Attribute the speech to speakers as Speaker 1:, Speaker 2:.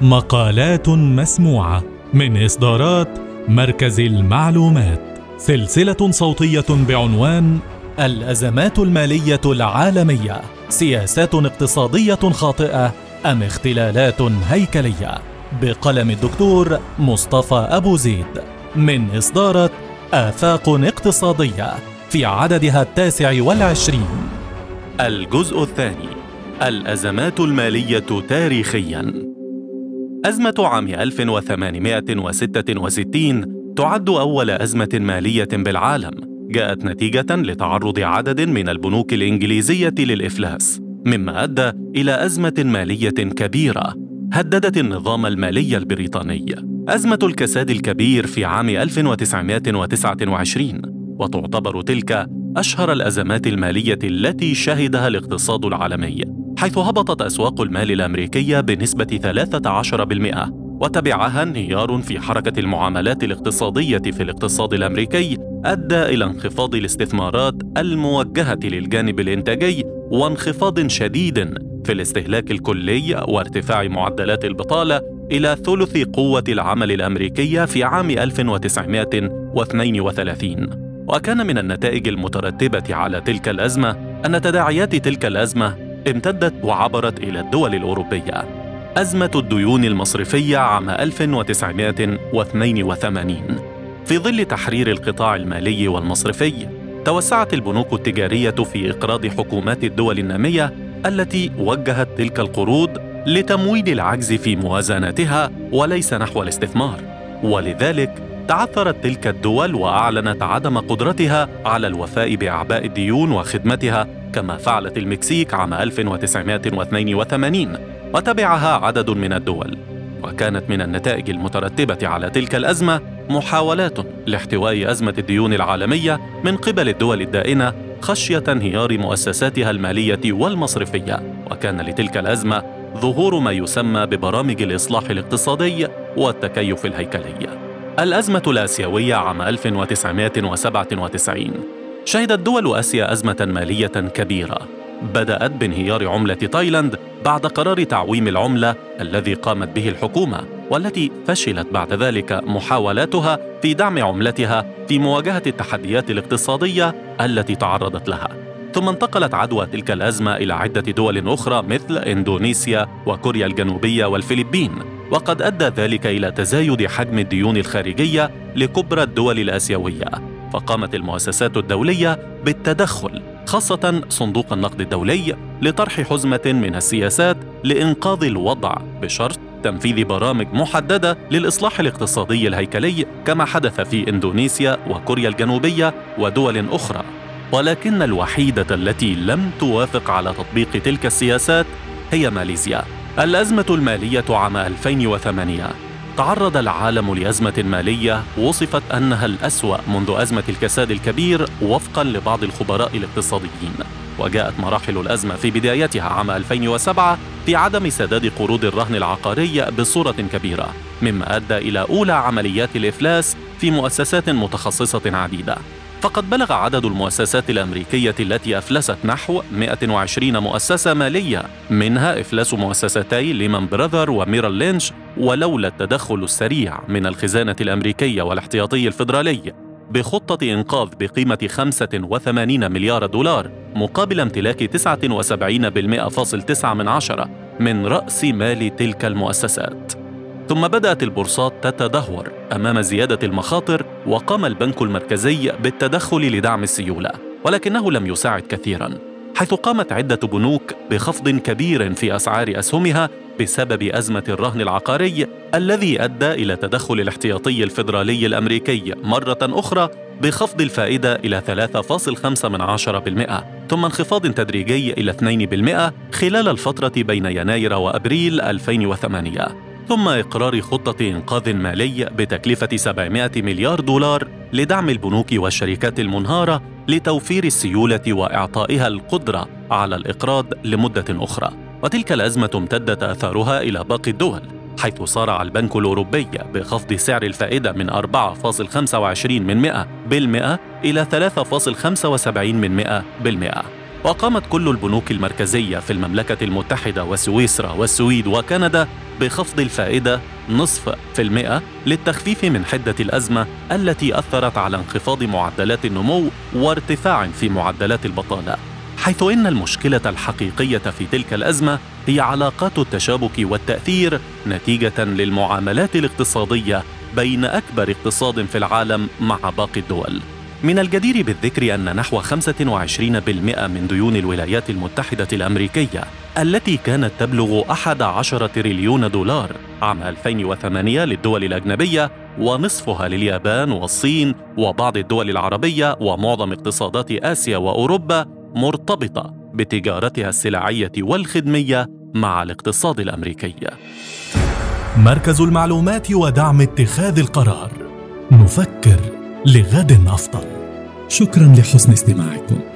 Speaker 1: مقالات مسموعة من إصدارات مركز المعلومات سلسلة صوتية بعنوان الأزمات المالية العالمية سياسات اقتصادية خاطئة أم اختلالات هيكلية؟ بقلم الدكتور مصطفى أبو زيد. من إصدارة آفاق اقتصادية في عددها التاسع والعشرين. الجزء الثاني الأزمات المالية تاريخياً. أزمة عام 1866 تعد أول أزمة مالية بالعالم جاءت نتيجة لتعرض عدد من البنوك الإنجليزية للإفلاس مما أدى إلى أزمة مالية كبيرة هددت النظام المالي البريطاني. أزمة الكساد الكبير في عام 1929 وتعتبر تلك أشهر الأزمات المالية التي شهدها الاقتصاد العالمي. حيث هبطت أسواق المال الأمريكية بنسبة 13% وتبعها انهيار في حركة المعاملات الاقتصادية في الاقتصاد الأمريكي أدى إلى انخفاض الاستثمارات الموجهة للجانب الإنتاجي وانخفاض شديد في الاستهلاك الكلي وارتفاع معدلات البطالة إلى ثلث قوة العمل الأمريكية في عام 1932 وكان من النتائج المترتبة على تلك الأزمة أن تداعيات تلك الأزمة امتدت وعبرت إلى الدول الأوروبية. أزمة الديون المصرفية عام 1982 في ظل تحرير القطاع المالي والمصرفي توسعت البنوك التجارية في إقراض حكومات الدول النامية التي وجهت تلك القروض لتمويل العجز في موازناتها وليس نحو الاستثمار. ولذلك تعثرت تلك الدول وأعلنت عدم قدرتها على الوفاء بأعباء الديون وخدمتها كما فعلت المكسيك عام 1982 وتبعها عدد من الدول. وكانت من النتائج المترتبة على تلك الأزمة محاولات لاحتواء أزمة الديون العالمية من قبل الدول الدائنة خشية انهيار مؤسساتها المالية والمصرفية. وكان لتلك الأزمة ظهور ما يسمى ببرامج الإصلاح الاقتصادي والتكيف الهيكلي. الأزمة الآسيوية عام 1997 شهدت دول آسيا أزمة مالية كبيرة. بدأت بانهيار عملة تايلاند بعد قرار تعويم العملة الذي قامت به الحكومة والتي فشلت بعد ذلك محاولاتها في دعم عملتها في مواجهة التحديات الاقتصادية التي تعرضت لها. ثم انتقلت عدوى تلك الأزمة إلى عدة دول أخرى مثل إندونيسيا وكوريا الجنوبية والفلبين. وقد أدى ذلك إلى تزايد حجم الديون الخارجية لكبرى الدول الآسيوية. فقامت المؤسسات الدولية بالتدخل خاصة صندوق النقد الدولي لطرح حزمة من السياسات لإنقاذ الوضع بشرط تنفيذ برامج محددة للإصلاح الاقتصادي الهيكلي كما حدث في إندونيسيا وكوريا الجنوبية ودول أخرى. ولكن الوحيدة التي لم توافق على تطبيق تلك السياسات هي ماليزيا. الأزمة المالية عام 2008 تعرض العالم لأزمة مالية وصفت أنها الأسوأ منذ أزمة الكساد الكبير وفقا لبعض الخبراء الاقتصاديين. وجاءت مراحل الأزمة في بدايتها عام 2007 في عدم سداد قروض الرهن العقاري بصورة كبيرة مما أدى إلى أولى عمليات الإفلاس في مؤسسات متخصصة عديدة. فقد بلغ عدد المؤسسات الأمريكية التي أفلست نحو 120 مؤسسة مالية منها إفلاس مؤسستي ليمان براذر وميريل لينش ولولا التدخل السريع من الخزانة الأمريكية والاحتياطي الفيدرالي بخطة إنقاذ بقيمة 85 مليار دولار مقابل امتلاك 79.9 من رأس مال تلك المؤسسات. ثم بدأت البورصات تتدهور أمام زيادة المخاطر وقام البنك المركزي بالتدخل لدعم السيولة ولكنه لم يساعد كثيرا حيث قامت عدة بنوك بخفض كبير في أسعار أسهمها بسبب أزمة الرهن العقاري الذي أدى إلى تدخل الاحتياطي الفيدرالي الأمريكي مرة أخرى بخفض الفائدة إلى 3.15% ثم انخفاض تدريجي إلى 2% خلال الفترة بين يناير وأبريل 2008 ثم إقرار خطة إنقاذ مالي بتكلفة 700 مليار دولار لدعم البنوك والشركات المنهارة لتوفير السيولة وإعطائها القدرة على الإقراض لمدة أخرى. وتلك الأزمة امتدت آثارها إلى باقي الدول حيث صارع البنك الأوروبي بخفض سعر الفائدة من 4.25 من 100 بالمئة إلى 3.75 من 100 بالمئة. وقامت كل البنوك المركزية في المملكة المتحدة وسويسرا والسويد وكندا بخفض الفائدة نصف في المئة للتخفيف من حدة الأزمة التي أثرت على انخفاض معدلات النمو وارتفاع في معدلات البطالة حيث إن المشكلة الحقيقية في تلك الأزمة هي علاقات التشابك والتأثير نتيجة للمعاملات الاقتصادية بين أكبر اقتصاد في العالم مع باقي الدول. من الجدير بالذكر أن نحو 25% من ديون الولايات المتحدة الأمريكية التي كانت تبلغ 11 تريليون دولار عام 2008 للدول الأجنبية ونصفها لليابان والصين وبعض الدول العربية ومعظم اقتصادات آسيا وأوروبا مرتبطة بتجارتها السلعية والخدمية مع الاقتصاد الأمريكي.
Speaker 2: مركز المعلومات ودعم اتخاذ القرار نفكر لغد أفضل. شكرا لحسن استماعكم.